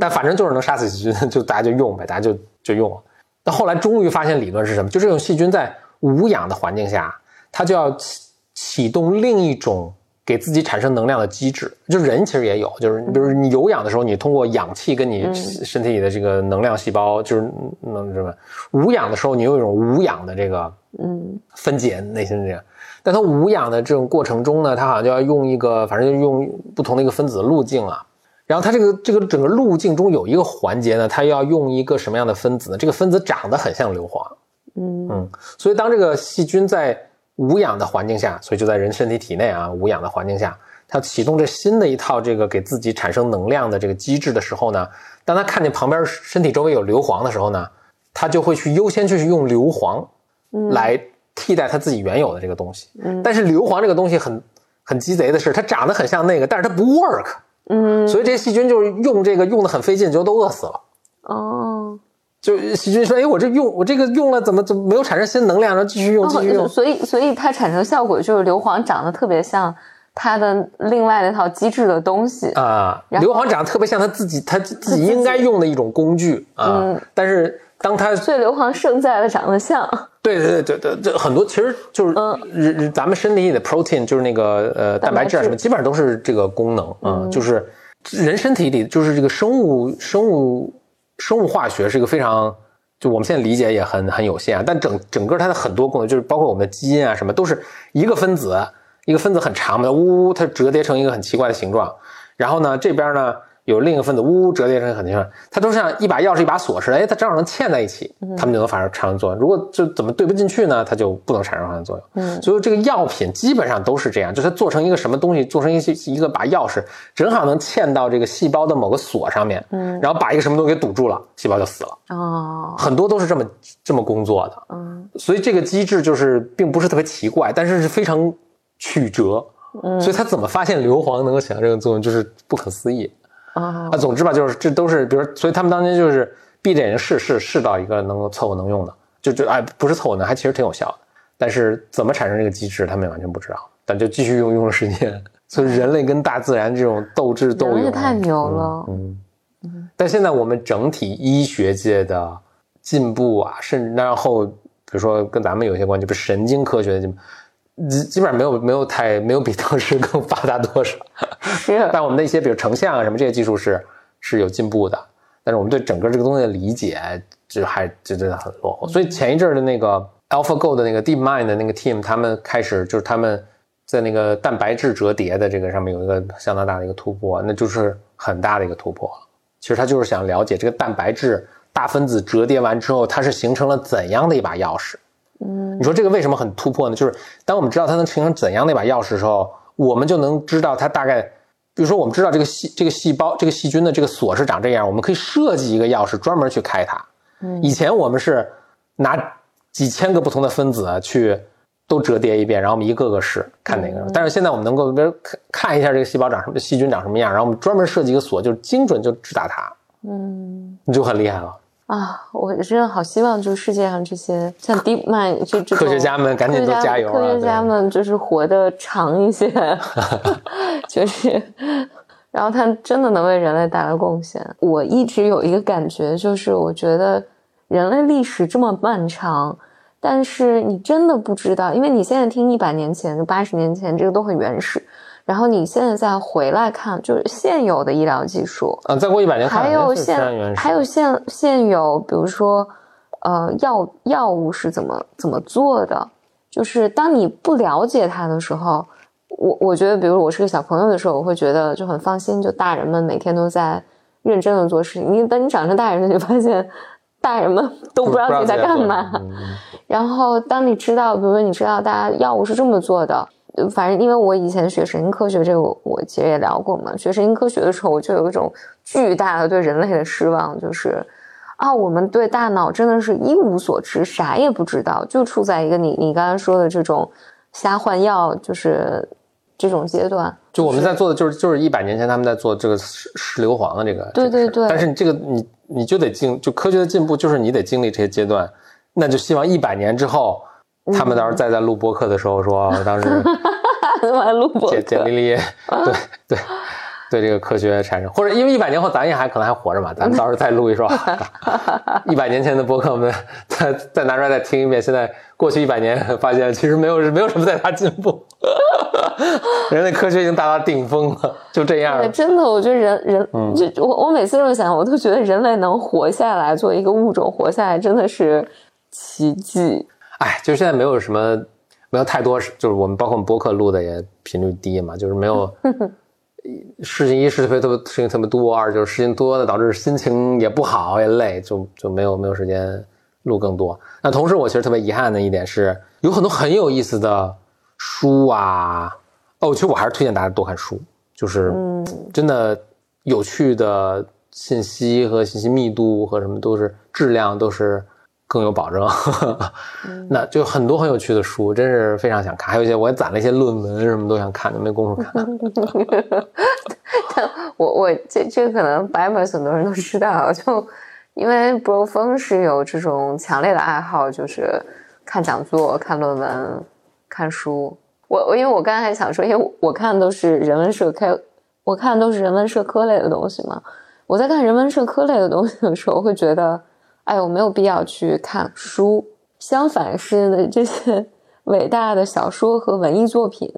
但反正就是能杀死细菌，[LAUGHS] 就大家就用呗，大家就就用了。那后来终于发现理论是什么？就这种细菌在无氧的环境下，它就要启启动另一种给自己产生能量的机制。就人其实也有，就是比如你有氧的时候，你通过氧气跟你身体里的这个能量细胞，就是能什么？无氧的时候，你有一种无氧的这个嗯分解内心这样。但它无氧的这种过程中呢，它好像就要用一个，反正就用不同的一个分子路径啊。然后它这个这个整个路径中有一个环节呢，它要用一个什么样的分子呢？这个分子长得很像硫磺，嗯嗯，所以当这个细菌在无氧的环境下，所以就在人身体体内啊，无氧的环境下，它启动这新的一套这个给自己产生能量的这个机制的时候呢，当它看见旁边身体周围有硫磺的时候呢，它就会去优先去用硫磺来替代它自己原有的这个东西。嗯，但是硫磺这个东西很很鸡贼的是，它长得很像那个，但是它不 work。嗯，所以这些细菌就是用这个用的很费劲，就都饿死了。哦，就细菌说：“哎，我这用我这个用了，怎么怎么没有产生新能量？然后继续用，继续用。”所以，所以它产生效果就是硫磺长得特别像它的另外那套机制的东西啊。硫磺长得特别像它自己，它自己应该用的一种工具啊。但是当它所以硫磺胜在了长得像。对对对对对，这很多其实就是嗯，咱们身体里的 protein 就是那个呃蛋白质啊什么，基本上都是这个功能啊，就是人身体里就是这个生物生物。生物化学是一个非常，就我们现在理解也很很有限，啊但整整个它的很多功能，就是包括我们的基因啊什么，都是一个分子，一个分子很长嘛，呜呜，它折叠成一个很奇怪的形状，然后呢这边呢。有另一个分子呜呜折叠成很像，它都像一把钥匙一把锁似的，哎，它正好能嵌在一起，它们就能发生产生作用。如果就怎么对不进去呢，它就不能产生发生作用。嗯，所以这个药品基本上都是这样，就它做成一个什么东西，做成一些一个把钥匙，正好能嵌到这个细胞的某个锁上面，嗯，然后把一个什么东西给堵住了，细胞就死了。哦，很多都是这么这么工作的。嗯，所以这个机制就是并不是特别奇怪，但是是非常曲折。嗯，所以它怎么发现硫磺能够起到这个作用，就是不可思议。啊，总之吧，就是这都是，比如，所以他们当年就是闭着眼睛试试试到一个能够凑合能用的，就就哎，不是凑合能，还其实挺有效的。但是怎么产生这个机制，他们也完全不知道。但就继续用，用了时间。[LAUGHS] 所以人类跟大自然这种斗智斗勇，太牛了。嗯嗯。但现在我们整体医学界的进步啊，甚至然后比如说跟咱们有些关系，不是神经科学的进步。基基本上没有没有太没有比当时更发达多少，[LAUGHS] 是。但我们的一些比如成像啊什么这些技术是是有进步的，但是我们对整个这个东西的理解就还就真的很落后。所以前一阵的那个 AlphaGo 的那个 DeepMind 的那个 team，他们开始就是他们在那个蛋白质折叠的这个上面有一个相当大的一个突破，那就是很大的一个突破。其实他就是想了解这个蛋白质大分子折叠完之后，它是形成了怎样的一把钥匙。嗯，你说这个为什么很突破呢？就是当我们知道它能形成怎样的一把钥匙的时候，我们就能知道它大概，比如说我们知道这个细这个细胞这个细菌的这个锁是长这样，我们可以设计一个钥匙专门去开它。嗯，以前我们是拿几千个不同的分子去都折叠一遍，然后我们一个个试看哪个。但是现在我们能够比如看看一下这个细胞长什么细菌长什么样，然后我们专门设计一个锁，就精准就直达它。嗯，你就很厉害了。啊，我真的好希望，就世界上这些像 DeepMind 就科学家们赶紧都加油科学家们就是活得长一些，[LAUGHS] 就是，然后他真的能为人类带来贡献。我一直有一个感觉，就是我觉得人类历史这么漫长，但是你真的不知道，因为你现在听一百年前、八十年前，这个都很原始。然后你现在再回来看，就是现有的医疗技术啊，再过一百年，还有现还有现现有，比如说，呃，药药物是怎么怎么做的？就是当你不了解它的时候，我我觉得，比如我是个小朋友的时候，我会觉得就很放心，就大人们每天都在认真的做事情。你等你长成大人，你就发现大人们都不知道你在干嘛。然后当你知道，比如说你知道大家药物是这么做的。反正因为我以前学神经科学，这个我其实也聊过嘛。学神经科学的时候，我就有一种巨大的对人类的失望，就是啊，我们对大脑真的是一无所知，啥也不知道，就处在一个你你刚才说的这种瞎换药，就是这种阶段。就我们在做的就是就是一百年前他们在做这个试试硫磺的这个，对对对。但是你这个你你就得经就科学的进步，就是你得经历这些阶段，那就希望一百年之后。他们到时候再在录播客的时候说，[LAUGHS] 当时录 [LAUGHS] 播简 [LAUGHS] 简历里，[LAUGHS] 对对对这个科学产生，或者因为一百年后咱也还可能还活着嘛，咱们到时候再录一说，一百年前的播客我们再再拿出来再听一遍，现在过去一百年发现其实没有没有什么太大进步，人类科学已经达到顶峰了，就这样。真的，我觉得人人就我我每次这么想，我都觉得人类能活下来，作为一个物种活下来，真的是奇迹。哎，就现在没有什么，没有太多，就是我们包括我们播客录的也频率低嘛，就是没有 [LAUGHS] 事情一事特别特别事情特别多，二就是事情多的导致心情也不好也累，就就没有没有时间录更多。那同时我其实特别遗憾的一点是，有很多很有意思的书啊，哦，其实我还是推荐大家多看书，就是真的有趣的信息和信息密度和什么都是质量都是。更有保证。[LAUGHS] 那就很多很有趣的书，真是非常想看。还有一些我也攒了一些论文，什么都想看，就没工夫看。[LAUGHS] 但我我这这可能白本很多人都知道，就因为 Bro 峰是有这种强烈的爱好，就是看讲座、看论文、看书。我我因为我刚才还想说，因为我看都是人文社科，我看都是人文社科类的东西嘛。我在看人文社科类的东西的时候，会觉得，哎，我没有必要去看书。相反是这些 [LAUGHS] 伟大的小说和文艺作品，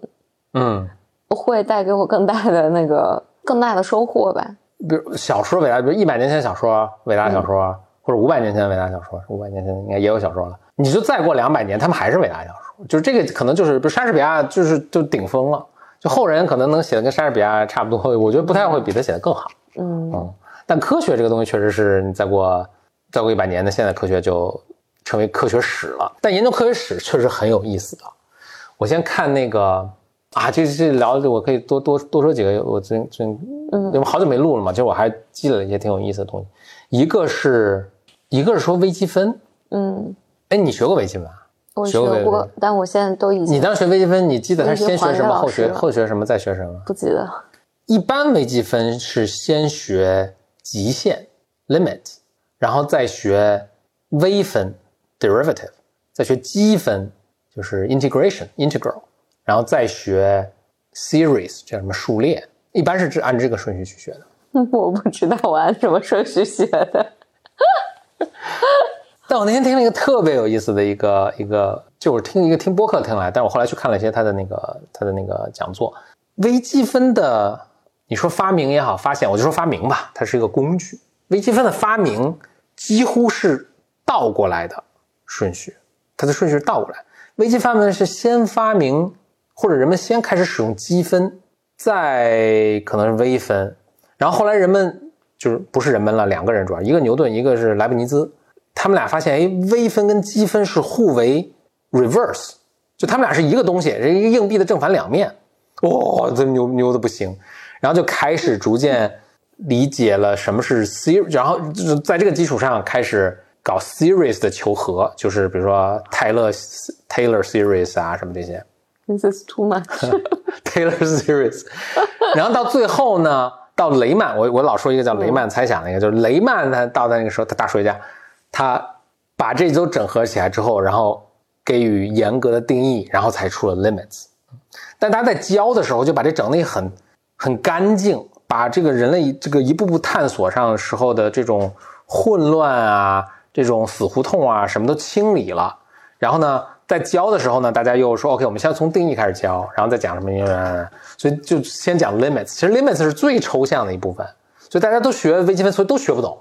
嗯，会带给我更大的那个更大的收获吧。比如小说伟大，比如一百年前小说伟大小说，或者五百年前伟大小说，五百年前应该也有小说了。你就再过两百年，他们还是伟大小说。就是这个可能就是，比如莎士比亚就是就顶峰了。就后人可能能写的跟莎士比亚差不多，我觉得不太会比他写的更好。嗯嗯。但科学这个东西确实是你再过再过一百年的现代科学就成为科学史了。但研究科学史确实很有意思的。我先看那个啊，这这聊我可以多多多说几个。我最最嗯，因为好久没录了嘛，其实我还积累了一些挺有意思的东西。一个是一个是说微积分。嗯。哎，你学过微积分？我学过，但我现在都已经。你当时学微积分，你记得他是先学什么，后学后学什么，再学什么？不记得。一般微积分是先学极限 （limit），然后再学微分 （derivative），再学积分就是 integration（integral），然后再学 series，叫什么数列。一般是按这个顺序去学的。我不知道我按什么顺序学的。但我那天听了一个特别有意思的一个一个，就是听一个听播客听来，但我后来去看了一些他的那个他的那个讲座。微积分的，你说发明也好，发现我就说发明吧，它是一个工具。微积分的发明几乎是倒过来的顺序，它的顺序是倒过来。微积分是先发明，或者人们先开始使用积分，再可能是微分，然后后来人们就是不是人们了，两个人主要，一个牛顿，一个是莱布尼兹。他们俩发现，哎，微分跟积分是互为 reverse，就他们俩是一个东西，是一个硬币的正反两面。哇，这牛牛的不行。然后就开始逐渐理解了什么是 series，然后就是在这个基础上开始搞 series 的求和，就是比如说泰勒 Taylor series 啊什么这些。This is too much. [LAUGHS] Taylor series。然后到最后呢，到雷曼，我我老说一个叫雷曼猜想那个，就是雷曼他到那个时候，他大数学家。他把这都整合起来之后，然后给予严格的定义，然后才出了 limits。但大家在教的时候就把这整的很很干净，把这个人类这个一步步探索上时候的这种混乱啊、这种死胡同啊什么都清理了。然后呢，在教的时候呢，大家又说 OK，我们先从定义开始教，然后再讲什么？所以就先讲 limits。其实 limits 是最抽象的一部分，所以大家都学微积分，所以都学不懂。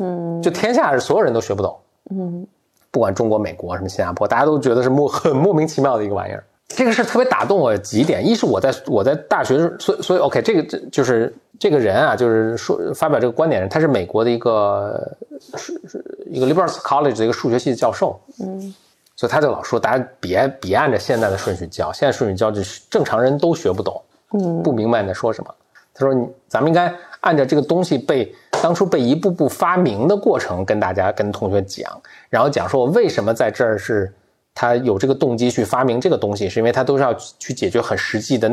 嗯，就天下是所有人都学不懂，嗯，不管中国、美国什么新加坡，大家都觉得是莫很莫名其妙的一个玩意儿。这个事特别打动我几点，一是我在我在大学，所以所以 OK，这个这就是这个人啊，就是说发表这个观点人，他是美国的一个是是一个 Liberal College 的一个数学系的教授，嗯，所以他就老说大家别别按照现在的顺序教，现在顺序教就是正常人都学不懂，嗯，不明白你在说什么。他说你咱们应该按照这个东西被。当初被一步步发明的过程跟大家跟同学讲，然后讲说我为什么在这儿是，他有这个动机去发明这个东西，是因为他都是要去解决很实际的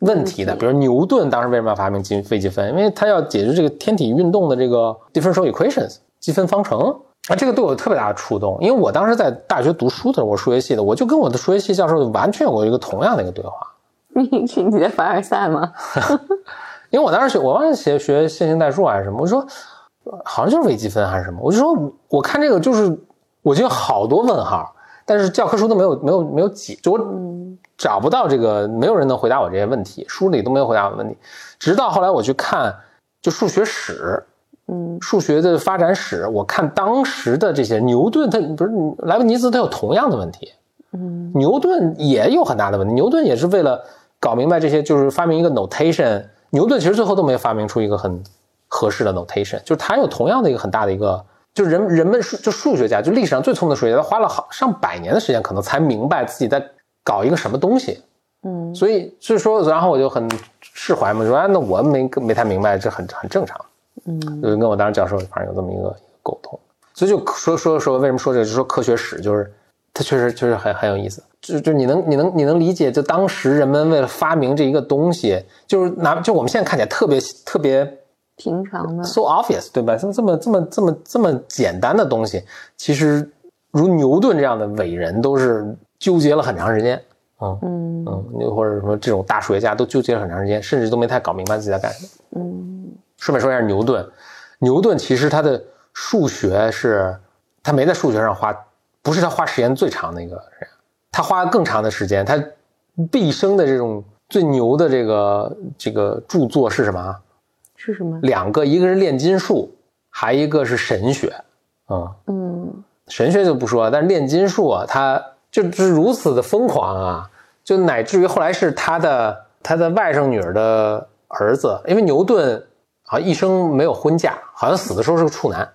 问题的。比如牛顿当时为什么要发明积微积分？因为他要解决这个天体运动的这个 differential equations 积分方程啊，这个对我特别大的触动。因为我当时在大学读书的时候，我数学系的，我就跟我的数学系教授完全有过一个同样的一个对话。你是你在凡尔赛吗？[LAUGHS] 因为我当时学，我忘了学学线性代数还是什么，我说好像就是微积分还是什么，我就说我看这个就是我就好多问号，但是教科书都没有没有没有解，就我找不到这个，没有人能回答我这些问题，书里都没有回答我的问题。直到后来我去看就数学史，嗯，数学的发展史，我看当时的这些牛顿，他不是莱布尼兹，他有同样的问题，嗯，牛顿也有很大的问题，牛顿也是为了搞明白这些，就是发明一个 notation。牛顿其实最后都没有发明出一个很合适的 notation，就是他有同样的一个很大的一个，就人人们数就数学家，就历史上最聪明的数学家，他花了好上百年的时间，可能才明白自己在搞一个什么东西。嗯，所以所以说，然后我就很释怀嘛，说啊，那我没没太明白，这很很正常。嗯，就跟我当时教授反正有这么一个沟通。所以就说说说为什么说这个，就说科学史，就是它确实确实很很有意思。就就你能你能你能理解，就当时人们为了发明这一个东西，就是拿就我们现在看起来特别特别平常的 so obvious，对吧？这么这么这么这么这么简单的东西，其实如牛顿这样的伟人都是纠结了很长时间。嗯嗯嗯，或者说这种大数学家都纠结了很长时间，甚至都没太搞明白自己在干什么。嗯顺便说一下牛顿，牛顿其实他的数学是，他没在数学上花，不是他花时间最长的一个人，他花更长的时间，他毕生的这种最牛的这个这个著作是什么啊？是什么？两个，一个是炼金术，还一个是神学。嗯，嗯神学就不说了，但是炼金术啊，他就是如此的疯狂啊，就乃至于后来是他的他的外甥女儿的儿子，因为牛顿好像一生没有婚嫁，好像死的时候是个处男，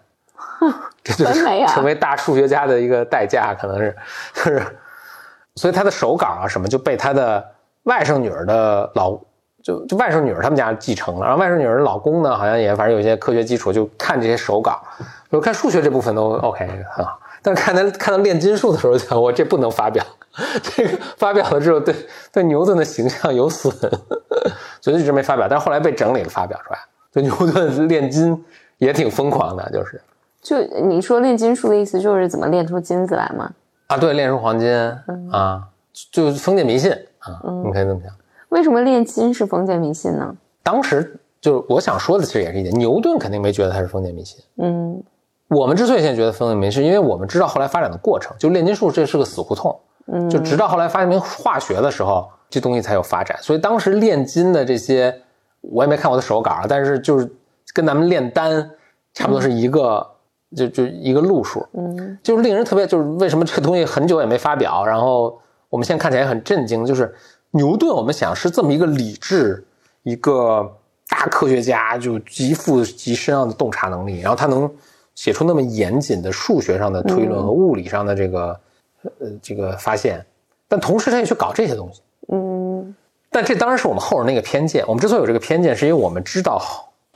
[LAUGHS] 这就是成为大数学家的一个代价，可能是就 [LAUGHS] 是，所以他的手稿啊什么就被他的外甥女儿的老就就外甥女儿他们家继承了，然后外甥女儿老公呢好像也反正有一些科学基础，就看这些手稿，我看数学这部分都 OK 很好，但是看他看到炼金术的时候，想我这不能发表，[LAUGHS] 这个发表了之后对对牛顿的形象有损，所以就一直没发表。但是后来被整理了发表出来。对牛顿炼金也挺疯狂的，就是就你说炼金术的意思就是怎么炼出金子来吗？啊，对，炼出黄金、啊，就封建迷信啊，你可以这么想。为什么炼金是封建迷信呢？当时就是我想说的，其实也是一点，牛顿肯定没觉得它是封建迷信。嗯我们之所以现在觉得封建迷信，是因为我们知道后来发展的过程，就炼金术这是个死胡同，嗯，就直到后来发明化学的时候，这东西才有发展。所以当时炼金的这些，我也没看我的手稿啊，但是就是跟咱们炼丹差不多是一个，就就一个路数。嗯就是令人特别，就是为什么这个东西很久也没发表，然后我们现在看起来也很震惊，就是牛顿，我们想是这么一个理智、一个大科学家，就极富极深奥的洞察能力，然后他能写出那么严谨的数学上的推论和物理上的这个、呃这个发现，但同时他也去搞这些东西。嗯但这当然是我们后人那个偏见。我们之所以有这个偏见，是因为我们知道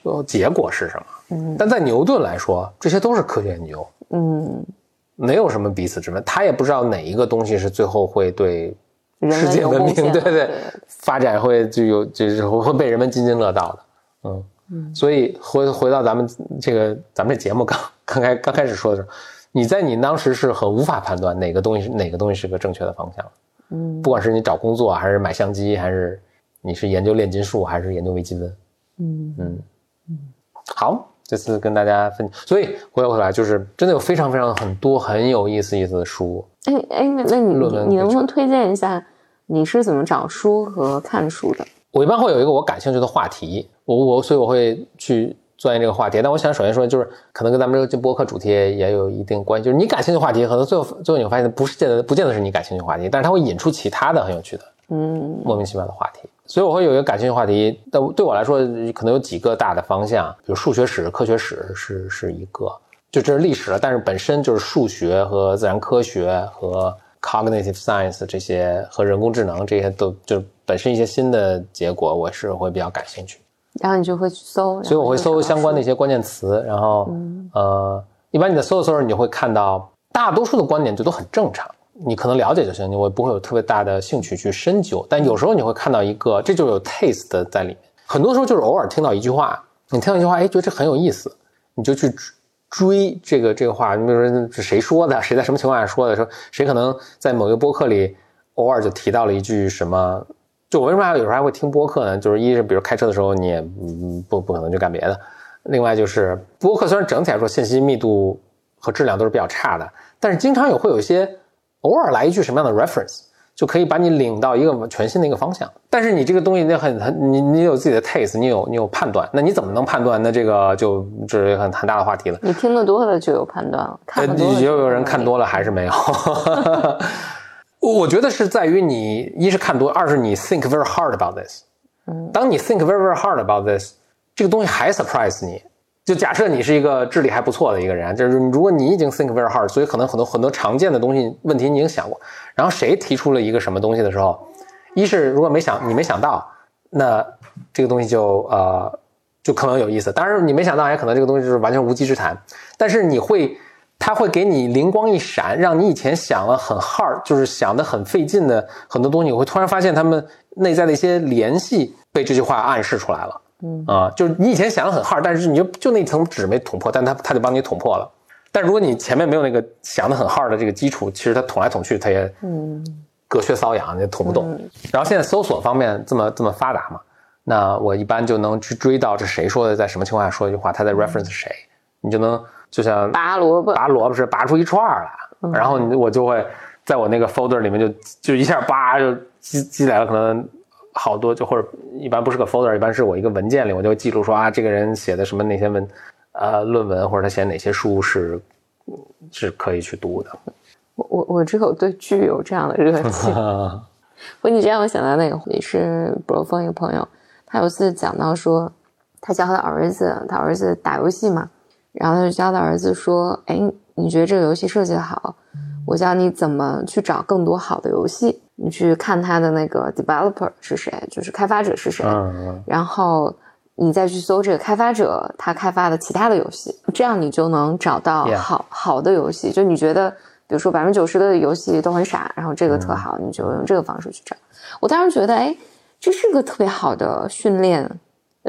呃结果是什么。嗯但在牛顿来说，这些都是科学研究。嗯，没有什么彼此之分，他也不知道哪一个东西是最后会对人世界文明，对对对。发展会就有就是会被人们津津乐道的，嗯嗯。所以回回到咱们这个咱们这节目刚刚开刚开始说的时候，你在你当时是很无法判断哪个东西是哪个东西是个正确的方向，嗯。不管是你找工作还是买相机，还是你是研究炼金术还是研究微积分，嗯。嗯，好，这次跟大家分，所以回过头来就是真的有非常非常很多很有意思意思的书，哎哎，那那你你能不能推荐一下你是怎么找书和看书的？我一般会有一个我感兴趣的话题，我我所以我会去钻研这个话题。但我想首先说，就是可能跟咱们这个播客主题也有一定关系，就是你感兴趣的话题，可能最后最后你会发现不是见得不见得是你感兴趣的话题，但是它会引出其他的很有趣的嗯莫名其妙的话题。所以我会有一个感兴趣话题，但对我来说可能有几个大的方向，比如数学史、科学史是是一个，就这是历史了，但是本身就是数学和自然科学和 cognitive science 这些和人工智能这些都就是本身一些新的结果，我是会比较感兴趣，然后你就会去搜，所以我会搜相关的一些。关键词，然后嗯呃，一般你在搜的时候，你就会看到大多数的观点就都很正常，你可能了解就行，你会不会有特别大的兴趣去深究。但有时候你会看到一个，这就有 taste 的在里面。很多时候就是偶尔听到一句话，你听到一句话，哎，觉得这很有意思，你就去追这个这个话。你比如说谁说的，[LAUGHS] 谁在什么情况下说的，说谁可能在某一个播客里偶尔就提到了一句什么。就我为什么还有时候还会听播客呢？就是一是比如开车的时候你也不不可能去干别的，另外就是播客虽然整体来说信息密度和质量都是比较差的，但是经常有会有一些偶尔来一句什么样的 reference，就可以把你领到一个全新的一个方向。但是你这个东西你很很你你有自己的 taste，你有你有判断，那你怎么能判断？那这个就这是很很大的话题了。你听得多了就有判断了，看也有人看多了，还是没有。[LAUGHS] 我觉得是在于你一是看多，二是你 think very hard about this。嗯当你 think very very hard about this，这个东西还 surprise 你。就假设你是一个智力还不错的一个人，就是如果你已经 think very hard，所以可能很多很多常见的东西问题你已经想过，然后谁提出了一个什么东西的时候，一是如果没想你没想到，那这个东西就呃就可能有意思。当然你没想到，也可能这个东西就是完全无稽之谈。但是你会他会给你灵光一闪，让你以前想了很 hard，就是想的很费劲的很多东西，你会突然发现他们内在的一些联系被这句话暗示出来了。嗯啊，就是你以前想的很 hard，但是你就就那层纸没捅破，但他他就帮你捅破了。但如果你前面没有那个想的很 hard 的这个基础，其实它捅来捅去，它也嗯隔靴搔痒，也捅不动。然后现在搜索方面这么这么发达嘛，那我一般就能去追到这谁说的，在什么情况下说一句话，他在 reference 谁，你就能就像拔萝卜，拔萝卜是拔出一串来，然后你我就会在我那个 folder 里面就就一下叭就积积累了可能好多，就或者一般不是个 folder，一般是我一个文件里，我就记录说啊，这个人写的什么那些文。呃，论文或者他写哪些书是是可以去读的。我我我只有对剧有这样的热情。[LAUGHS] 不，你这样我想到那个也是 Bro 峰一个朋友，他有次讲到说，他教他儿子，他儿子打游戏嘛，然后他就教他儿子说：“哎，你觉得这个游戏设计的好，我教你怎么去找更多好的游戏，你去看他的那个 developer 是谁，就是开发者是谁，然后。”你再去搜这个开发者他开发的其他的游戏，这样你就能找到好好的游戏。就你觉得，比如说百分之九十的游戏都很傻，然后这个特好，你就用这个方式去找。我当时觉得，哎，这是个特别好的训练。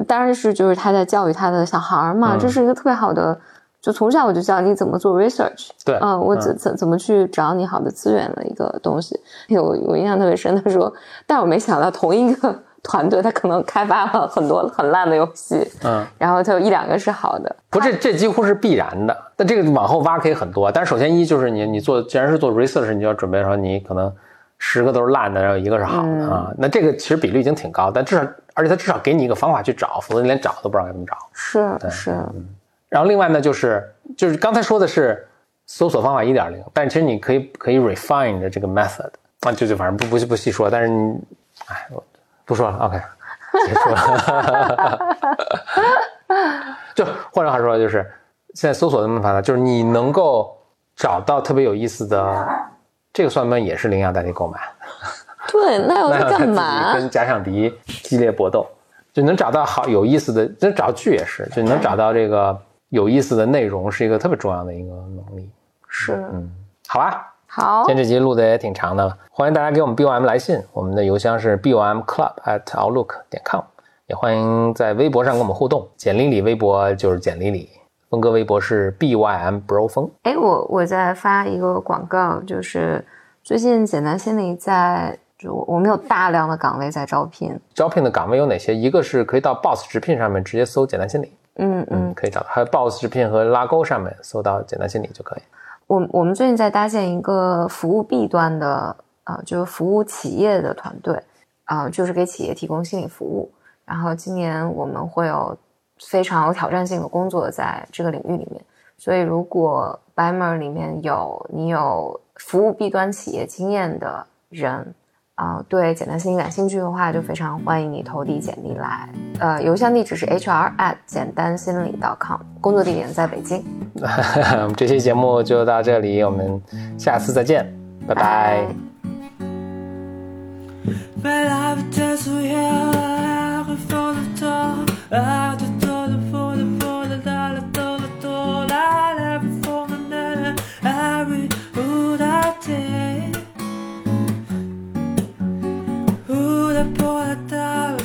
当然是就是他在教育他的小孩嘛，这是一个特别好的。就从小我就教你怎么做 research，对，嗯，我怎怎怎么去找你好的资源的一个东西。有我印象特别深，他说，但我没想到同一个。[LAUGHS] 团队他可能开发了很多很烂的游戏，嗯，然后他有一两个是好的，不，这这几乎是必然的。但这个往后挖可以很多，但是首先一就是你你做既然是做 research，你就要准备说你可能十个都是烂的，然后一个是好的啊。那这个其实比率已经挺高，但至少而且他至少给你一个方法去找，否则你连找都不知道该怎么找。是是。然后另外呢，就是就是刚才说的是搜索方法一点零，但其实你可以可以 refine 的这个 method 啊，就就反正不不不细说，但是你，哎我。不说了，OK，结束了。[LAUGHS] 就换句话说，就是现在搜索那么发达，就是你能够找到特别有意思的，这个算不算也是领养代替购买？对，那我在干嘛？[LAUGHS] 跟假想敌激烈搏斗，就能找到好有意思的，就找剧也是，就能找到这个有意思的内容，是一个特别重要的一个能力。是，嗯，好吧。好，今天这集录的也挺长的了，欢迎大家给我们 B O M 来信，我们的邮箱是 B O M Club at Outlook 点 com，也欢迎在微博上跟我们互动，简历里微博就是简历里，峰哥微博是 B Y M Bro 峰。哎，我我在发一个广告，就是最近简单心理在就我们有大量的岗位在招聘，招聘的岗位有哪些？一个是可以到 Boss 直聘上面直接搜简单心理，嗯嗯，可以找到，还有 Boss 直聘和拉钩上面搜到简单心理就可以。我我们最近在搭建一个服务 B 端的，呃，就是服务企业的团队，啊，就是给企业提供心理服务。然后今年我们会有非常有挑战性的工作在这个领域里面。所以如果 Bimer 里面有你有服务 B 端企业经验的人。啊、对简单心理感兴趣的话，就非常欢迎你投递简历来。呃，邮箱地址是 hr at 简单心理 .com，工作地点在北京。[LAUGHS] 这期节目就到这里，我们下次再见，拜拜。Bye. poeta